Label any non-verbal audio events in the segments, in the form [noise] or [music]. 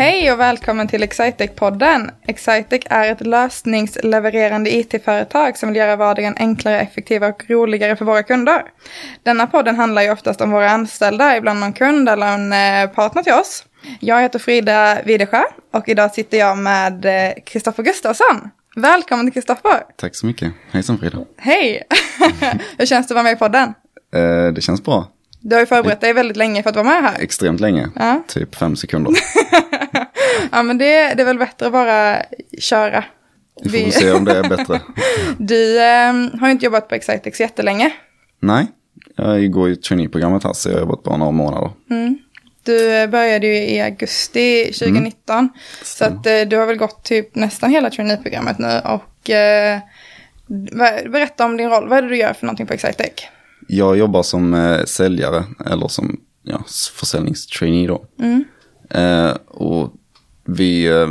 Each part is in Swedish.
Hej och välkommen till Excitec-podden. Excitec är ett lösningslevererande it-företag som vill göra vardagen enklare, effektivare och roligare för våra kunder. Denna podden handlar ju oftast om våra anställda, ibland någon kund eller en eh, partner till oss. Jag heter Frida Widesjö och idag sitter jag med Kristoffer Gustafsson. Välkommen till Kristoffer. Tack så mycket. Hejsan Frida. Hej. [laughs] Hur känns det att vara med i podden? Eh, det känns bra. Du har ju förberett dig väldigt länge för att vara med här. Extremt länge, ja. typ fem sekunder. [laughs] ja men det, det är väl bättre att bara köra. Vi får Vi... se om det är bättre. [laughs] du eh, har ju inte jobbat på Excitex jättelänge. Nej, jag går ju traineeprogrammet här så jag har jobbat bara några månader. Mm. Du började ju i augusti 2019. Mm. Så att eh, du har väl gått typ nästan hela traineeprogrammet nu. Och eh, berätta om din roll. Vad är det du gör för någonting på Excitec? Jag jobbar som eh, säljare eller som ja, försäljningstrainee då. Mm. Eh, och vi, eh,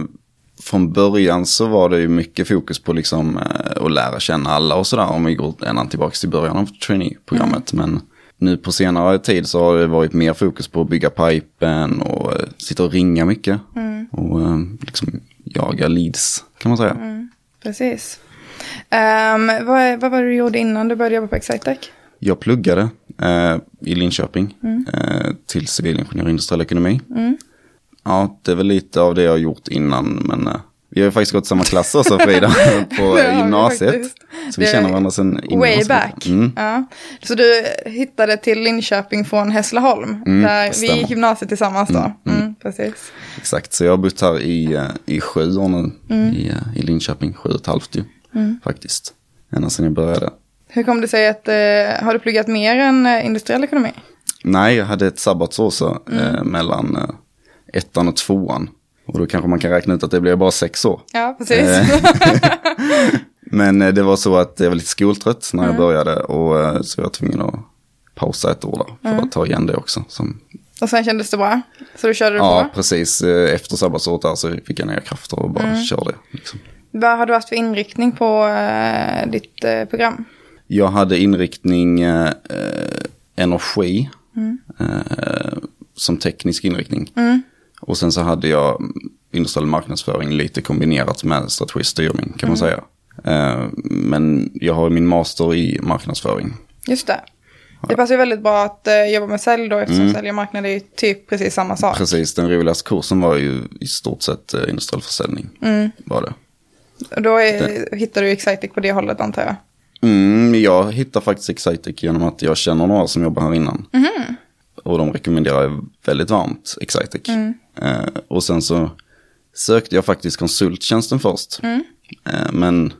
från början så var det ju mycket fokus på liksom eh, att lära känna alla och sådär. Om vi går ända tillbaka till början av traineeprogrammet. Mm. Men nu på senare tid så har det varit mer fokus på att bygga pipen och uh, sitta och ringa mycket. Mm. Och uh, liksom jaga leads kan man säga. Mm, precis. Um, vad, vad var det du gjorde innan du började jobba på Excitec? Jag pluggade uh, i Linköping mm. till civilingenjör industriell ekonomi. Mm. Ja, det är väl lite av det jag har gjort innan men vi har ju faktiskt gått samma klass också Frida, [laughs] [laughs] på gymnasiet. Så vi känner varandra sedan innan. Way back. Mm. Ja. Så du hittade till Linköping från Hässleholm, mm, där vi gick gymnasiet tillsammans då. Mm, mm, mm. precis. Exakt, så jag har bott här i, eh, i sju år nu, mm. i, eh, i Linköping, sju och ett halvt ju, faktiskt. Ända sedan jag började. Hur kom det sig att, eh, har du pluggat mer än eh, industriell ekonomi? Nej, jag hade ett sabbatsår så, eh, mellan eh, ettan och tvåan. Och då kanske man kan räkna ut att det blir bara sex år. Ja, precis. Eh, [laughs] men eh, det var så att jag var lite skoltrött när jag mm. började och eh, så jag var tvungen att pausa ett år där för mm. att ta igen det också. Som... Och sen kändes det bra? Så du körde det Ja, på? precis. Efter sabbatsåret där så fick jag nya krafter och bara mm. körde. Liksom. Vad har du haft för inriktning på uh, ditt uh, program? Jag hade inriktning uh, energi mm. som teknisk inriktning. Och sen så hade jag industriell marknadsföring lite kombinerat med strategisk styrning kan man mm. säga. Eh, men jag har min master i marknadsföring. Just det. Det passar ju väldigt bra att uh, jobba med sälj då eftersom mm. sälj och marknad är ju typ precis samma sak. Precis, den roligaste kursen var ju i stort sett uh, industriell försäljning. Mm. Var det. Och då är, hittar du Excitec på det hållet antar jag? Mm, jag hittar faktiskt Excitec genom att jag känner några som jobbar här innan. Mm. Och de rekommenderar väldigt varmt Excitec. Mm. Eh, och sen så sökte jag faktiskt konsulttjänsten först. Mm. Eh, men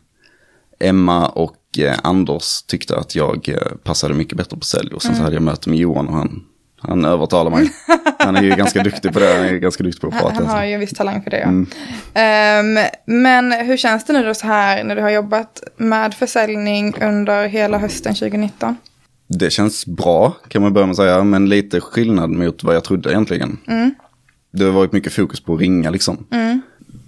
Emma och eh, Anders tyckte att jag eh, passade mycket bättre på sälj. Och sen mm. så hade jag möte med Johan och han, han övertalade mig. [laughs] Han är ju ganska duktig på det, han är ganska duktig på att prata. Han har ju en viss talang för det. Ja. Mm. Um, men hur känns det nu då så här när du har jobbat med försäljning under hela hösten 2019? Det känns bra kan man börja med att säga, men lite skillnad mot vad jag trodde egentligen. Mm. Det har varit mycket fokus på att ringa liksom. Mm.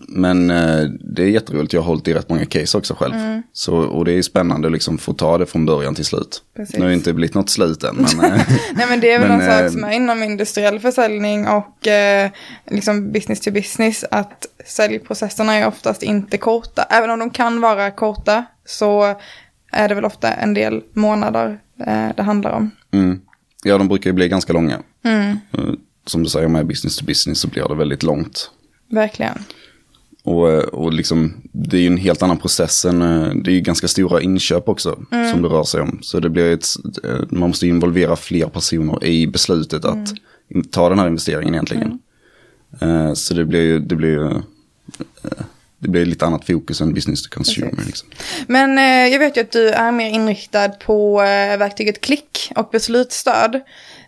Men eh, det är jätteroligt, jag har hållit i rätt många case också själv. Mm. Så, och det är spännande liksom få ta det från början till slut. Precis. Nu har det inte blivit något slut än. Men, eh, [laughs] Nej men det är väl men, en sak eh, som är inom industriell försäljning och eh, liksom business to business. Att säljprocesserna är oftast inte korta. Även om de kan vara korta så är det väl ofta en del månader eh, det handlar om. Mm. Ja, de brukar ju bli ganska långa. Mm. Eh, som du säger med business to business så blir det väldigt långt. Verkligen. Och, eh, och liksom, det är ju en helt annan process än, det är ju ganska stora inköp också mm. som det rör sig om. Så det blir ett, man måste involvera fler personer i beslutet att mm. ta den här investeringen egentligen. Mm. Så det blir ju, det blir ju det blir lite annat fokus än business to consumer. Liksom. Men eh, jag vet ju att du är mer inriktad på eh, verktyget klick och beslutsstöd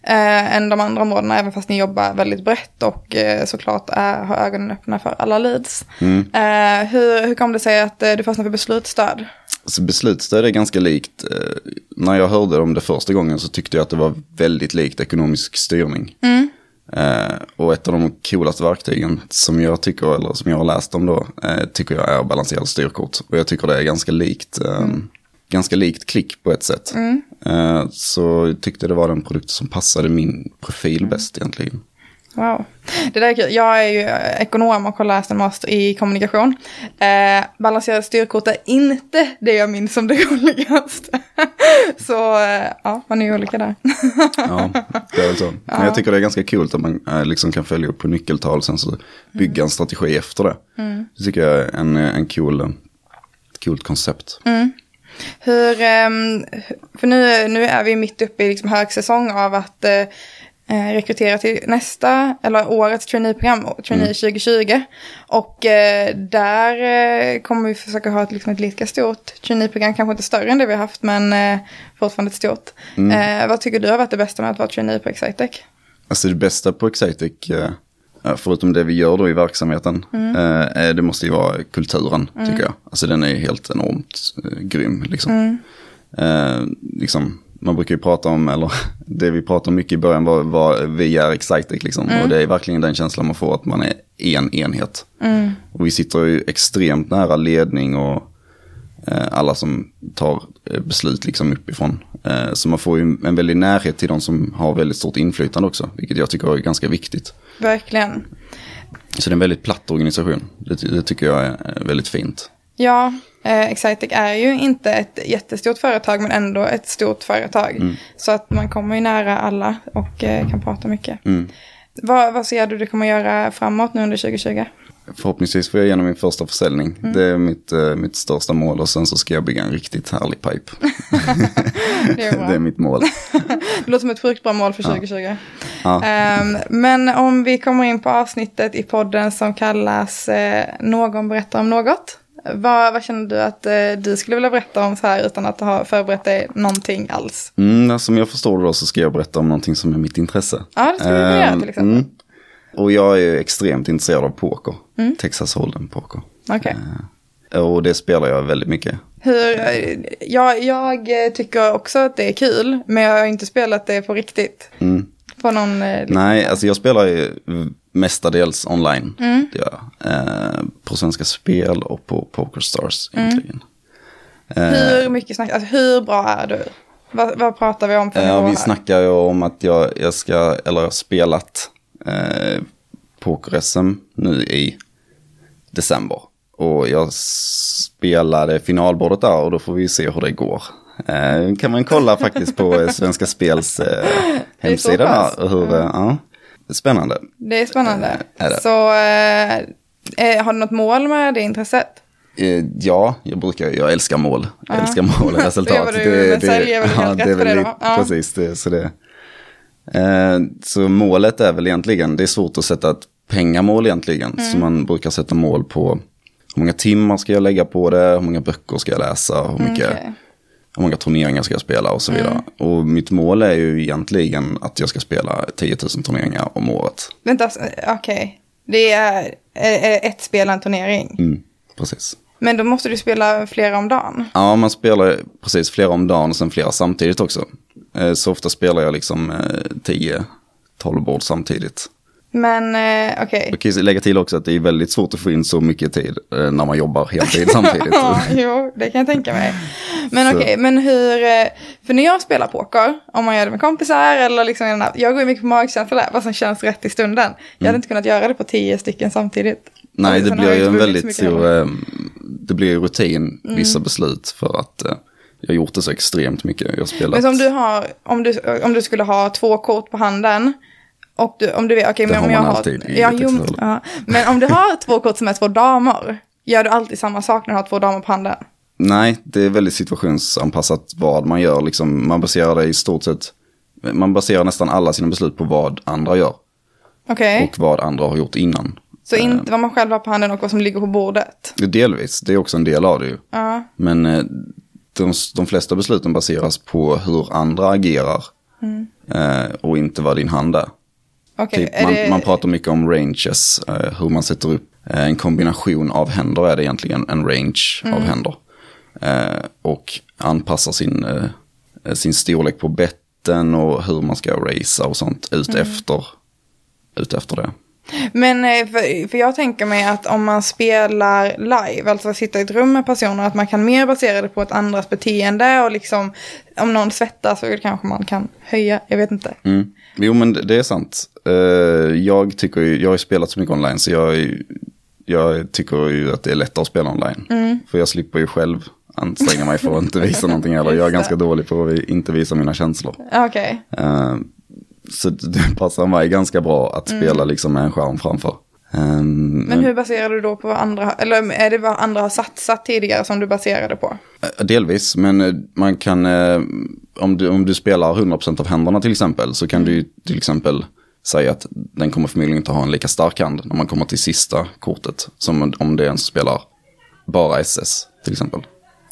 eh, än de andra områdena, även fast ni jobbar väldigt brett och eh, såklart är, har ögonen öppna för alla leads. Mm. Eh, hur, hur kom det sig att eh, du fastnade för beslutsstöd? Alltså beslutsstöd är ganska likt, när jag hörde om det första gången så tyckte jag att det var väldigt likt ekonomisk styrning. Mm. Eh, och ett av de coolaste verktygen som jag tycker, eller som jag har läst om då, eh, tycker jag är balanserade styrkort. Och jag tycker det är ganska likt, eh, mm. ganska likt klick på ett sätt. Mm. Eh, så jag tyckte det var den produkt som passade min profil bäst egentligen. Wow. Det där är kul. Jag är ju ekonom och har läst en master i kommunikation. Eh, balanserade styrkort är inte det jag minns som det [laughs] roligaste. så eh, ja, man är ju olika där. ja, det är väl så. Men jag [laughs] tycker det är ganska coolt att man eh, liksom kan följa upp på nyckeltal och sen så bygga en strategi efter det. Mm. Det tycker jag är en, en cool, ett coolt koncept. Mm. Hur, ehm, för nu, nu är vi mitt uppe i liksom högsäsong av att eh, eh, rekrytera till nästa, eller årets traineeprogram, trainee mm. 2020. Och eh, där eh, kommer vi försöka ha ett, liksom ett lika stort traineeprogram, kanske inte större än det vi har haft, men eh, fortfarande ett stort. Mm. Eh, vad tycker du har varit det bästa med att vara trainee på Excitec? Alltså det bästa på Excitec, eh, förutom det vi gör då i verksamheten, mm. det måste ju vara kulturen, mm. tycker jag. Alltså den är helt enormt grym, liksom. Mm. liksom man brukar ju prata om, eller det vi pratade om mycket i början var vad vi är Excitec liksom. Mm. Och det är verkligen den känslan man får att man är en enhet. Mm. Och vi sitter ju extremt nära ledning och eh, alla som tar eh, beslut liksom uppifrån. Eh, så man får ju en väldig närhet till de som har väldigt stort inflytande också, vilket jag tycker är ganska viktigt. Verkligen. Så det är en väldigt platt organisation. Det, det tycker jag är väldigt fint. Ja, Eh, Excitec är ju inte ett jättestort företag men ändå ett stort företag. Mm. Så att man kommer ju nära alla och eh, kan prata mycket. Mm. Vad, vad ser du du kommer göra framåt nu under 2020? Förhoppningsvis får jag igenom min första försäljning. Mm. Det är mitt, eh, mitt största mål och sen så ska jag bygga en riktigt härlig pipe. [laughs] det, är [laughs] det, är mitt mål. [laughs] det låter som ett sjukt bra mål för 2020. Ja. Ja. Um, men om vi kommer in på avsnittet i podden som kallas eh, Någon berättar om något. Vad, vad känner du att eh, du skulle vilja berätta om så här utan att ha förberett dig någonting alls? Mm, som jag förstår det då så ska jag berätta om någonting som är mitt intresse. Ja, det skulle du göra till exempel. Mm. Och jag är extremt intresserad av poker. Mm. Texas Hold'em poker. Okej. Okay. Eh, och det spelar jag väldigt mycket. Hur, eh, jag, jag tycker också att det är kul, men jag har inte spelat det på riktigt. Mm. På någon... Eh, Nej, alltså jag spelar ju mestadels online. Mm. Det gör eh, på Svenska Spel och på Pokerstars mm. egentligen. Eh, hur mycket snack, alltså hur bra är du? Vad, vad pratar vi om för eh, Vi snackar ju om att jag, jag ska, eller jag har spelat eh, poker-SM nu i december. Och jag spelade finalbordet där och då får vi se hur det går. Eh, kan man kolla faktiskt på Svenska Spels eh, hemsida. Hur, mm. ja. Spännande. Det är spännande. Är det. Så har du något mål med det intresset? Eh, ja, jag brukar, jag älskar mål. Jag älskar mål och [laughs] resultat. det du det, säljer väl ja, det är väl det ja. Precis, det, så det. Eh, så målet är väl egentligen, det är svårt att sätta ett pengamål egentligen. Mm. Så man brukar sätta mål på hur många timmar ska jag lägga på det, hur många böcker ska jag läsa, hur mycket okay hur många turneringar ska jag spela och så vidare. Mm. Och mitt mål är ju egentligen att jag ska spela 10 000 turneringar om året. Vänta, okej. Okay. Det är, är, ett spel en turnering? Mm, precis. Men då måste du spela flera om dagen? Ja, man spelar precis flera om dagen och sen flera samtidigt också. Eh, så ofta spelar jag liksom 10-12 eh, bord samtidigt. Men eh, okej. Okay. Jag kan lägga till också att det är väldigt svårt att få in så mycket tid eh, när man jobbar heltid samtidigt. [laughs] ja, jo, det kan jag tänka mig. Men okej, okay, men hur, eh, för när jag spelar poker, om man gör det med kompisar eller liksom, jag går ju mycket på magkänsla där, vad som känns rätt i stunden. Jag hade mm. inte kunnat göra det på tio stycken samtidigt. Nej, det blir ju en väldigt stor, det blir rutin, mm. vissa beslut för att eh, jag har gjort det så extremt mycket. Jag spelat. Men om du, har, om, du, om du skulle ha två kort på handen och du, om du vet, okej, okay, men om jag har... alltid ja, jo, ja, Men om du har två kort som är två damer, gör du alltid samma sak när du har två damer på handen? Nej, det är väldigt situationsanpassat vad man gör. Liksom, man baserar det i stort sett, man baserar nästan alla sina beslut på vad andra gör. Okay. Och vad andra har gjort innan. Så inte vad man själv har på handen och vad som ligger på bordet? Delvis, det är också en del av det ju. Ja. Men eh, de, de flesta besluten baseras på hur andra agerar. Mm. Eh, och inte vad din hand är. Okay, typ, man, det... man, pratar mycket om ranges, uh, hur man sätter upp uh, en kombination av händer är det egentligen en range mm. av händer. Uh, och anpassar sin, sin storlek på betten och hur man ska racea och sånt ut, mm. efter, ut efter det. Men eh, för, för jag tänker mig att om man spelar live, alltså sitta i ett rum med personer, att man kan mer basera det på ett andras beteende och liksom om någon svettas så kanske man kan höja, jag vet inte. Mm. Jo men det är sant. Eh, jag tycker jag har ju spelat så mycket online så jag, jag tycker ju att det är lättare att spela online. Mm. För jag slipper ju själv anstränga mig för att inte visa någonting heller. [laughs] Jag är ganska dålig på att inte visa mina känslor. Okej, Eh, så det passar mig ganska bra att spela liksom med en skärm framför. Mm. men hur baserar du då på vad andra, eller är det vad andra har satsat tidigare som du baserade på? Eh, Delvis, men eh, man kan, eh, om du, om du spelar 100% av händerna till exempel, så kan du till exempel säga att den kommer förmodligen inte ha en lika stark hand när man kommer till sista kortet, som om det är en som spelar bara SS till exempel.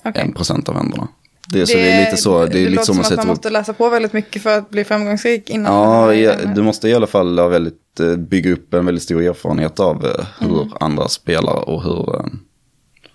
En procent av händerna. Det, så det är lite så, det är låter som att man upp. måste läsa på väldigt mycket för att bli framgångsrik innan. Ja, ja, du måste i alla fall ha väldigt, eh, bygga upp en väldigt stor erfarenhet av eh, hur Mm. andra spelar och hur, eh,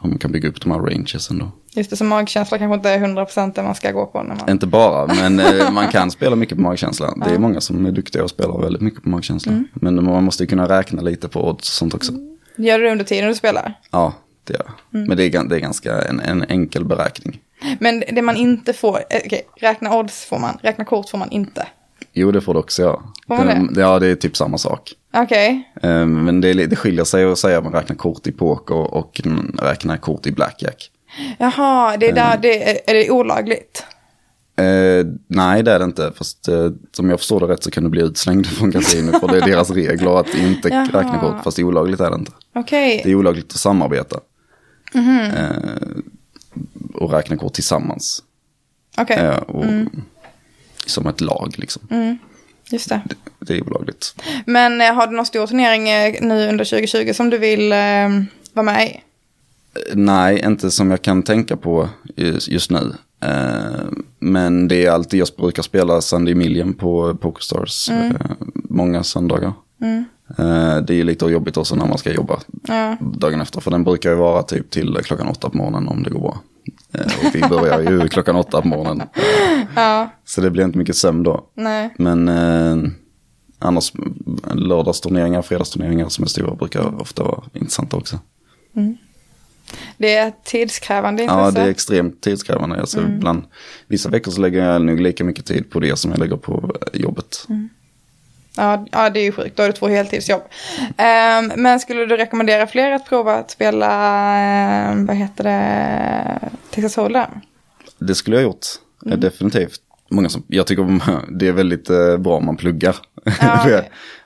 hur man kan bygga upp de här ranges ändå. Just det, så magkänsla kanske inte är 100% det man ska gå på när man... Inte bara, men [laughs] man kan spela mycket på magkänsla. Det är många som är duktiga och spelar väldigt mycket på magkänsla. Mm. Men man måste ju kunna räkna lite på odds och sånt också. Gör du det under tiden du spelar? Ja, det gör jag. Mm. Men det är, det är ganska en, en enkel beräkning. Men det man inte får, eh, okej, räkna odds får man, räkna kort får man inte. Jo, det får du också göra. Får man Det- Ja, det är typ samma sak. Okej, Eh, Men det, det skiljer sig att säga att man räknar kort i poker och mm, räknar kort i blackjack. jaha, det är där, det är, det olagligt? Eh, nej, det är det inte. Fast eh, som jag förstår det rätt så kan du bli utslängd från kasino. för det är deras regler att inte Jaha. räkna kort. Fast olagligt är det inte. Okej, Det är olagligt att samarbeta. Mhm. Eh, och räkna kort tillsammans. okej, Eh, och, Mm. Som ett lag liksom. just det. Det är olagligt. Men eh, har du någon stor turnering eh, nu under 2020 som du vill eh, vara med i? Eh, Nej, inte som jag kan tänka på just, just nu. Eh, men det är alltid, jag brukar spela Sunday Million på Pokerstars Mm. eh, många söndagar. Eh, det är lite jobbigt också när man ska jobba Ja, dagen efter. För den brukar ju vara typ till klockan åtta på morgonen om det går bra. Eh, och vi börjar ju [laughs] klockan åtta på morgonen. ja, Så det blir inte mycket sömn då. nej. Men eh, annars lördagsturneringar, fredagsturneringar som är stora brukar ofta vara intressanta också. Det är tidskrävande Ja, intresse. det är extremt tidskrävande. Alltså, ibland, vissa veckor så lägger jag nog lika mycket tid på det som jag lägger på eh, jobbet. Ja, ja, det är ju sjukt. Då är det två heltidsjobb. Ehm, men skulle du rekommendera fler att prova att spela, ehm, vad heter det, Texas Hold'em? Det skulle jag gjort, eh, definitivt. Många som, jag tycker [laughs] det är väldigt eh, bra om man pluggar. Ja, [laughs]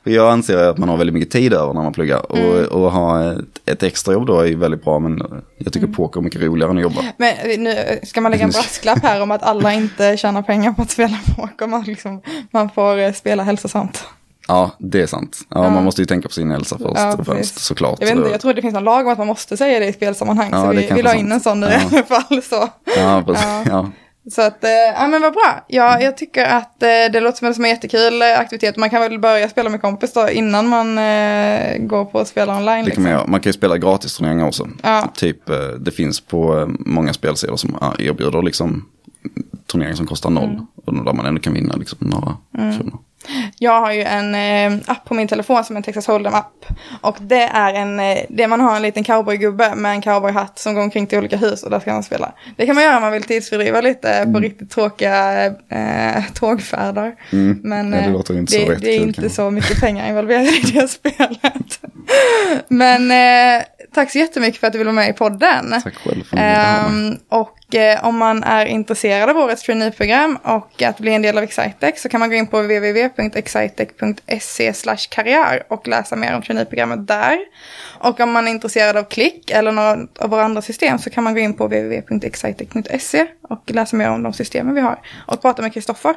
för, jag, anser att man har väldigt mycket tid över när man pluggar. Och, och ha ett, ett extrajobb då är väldigt bra, men jag tycker poker är mycket roligare än att jobba. Men eh, nu ska man lägga en [laughs] brasklapp här om att alla inte tjänar pengar på att spela poker. Man, liksom, man får spela hälsosamt. Ja, det är sant. Ja, Ja. man måste ju tänka på sin hälsa först Ja, och främst, såklart. Jag vet inte, jag tror det finns någon lag om att man måste säga det i spelsammanhang. Ja, så vi, vi la in en sån nu i Ja. alla fall. Så. Ja, precis. Ja. Ja. Så att, eh, ja men vad bra. Ja, jag tycker att eh, det låter som en, som en jättekul aktivitet. Man kan väl börja spela med kompis då innan man eh, går på att spela online. Det kan man kan ju spela gratisturneringar också. Ja. Typ, det finns på många spelsidor som ja, erbjuder liksom turneringar som kostar noll. Mm. Och där man ändå kan vinna liksom några kronor. Jag har ju en eh, app på min telefon som är en Texas Hold'em-app. Och det är en, eh, det man har en liten cowboygubbe med en cowboyhatt som går omkring till olika hus och där ska man spela. Det kan man göra om man vill tidsfördriva lite Mm. på riktigt tråkiga eh, [laughs] tågfärder. Men Ja, det eh, inte det, det är inte så mycket pengar involverade i det [laughs] spelet. Men eh, tack så jättemycket för att du ville vara med i podden. Tack själv för. Ehm, och eh, om man är intresserad av årets traineeprogram och att bli en del av Excitec så kan man gå in på www.excitec.se karriär och läsa mer om traineeprogrammet där. Och om man är intresserad av klick eller några av våra andra system så kan man gå in på www.excitec.se och läsa mer om de systemen vi har. Och prata med Kristoffer.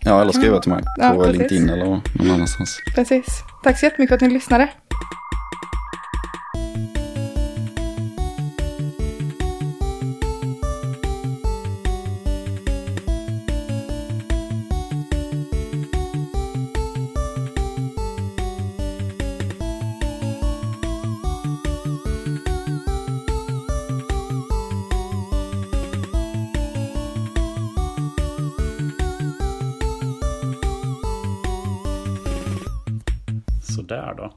Ja, eller skriva till mig Ja, på precis. LinkedIn eller någon annanstans. Precis. Tack så jättemycket för att ni lyssnade. Sådär då.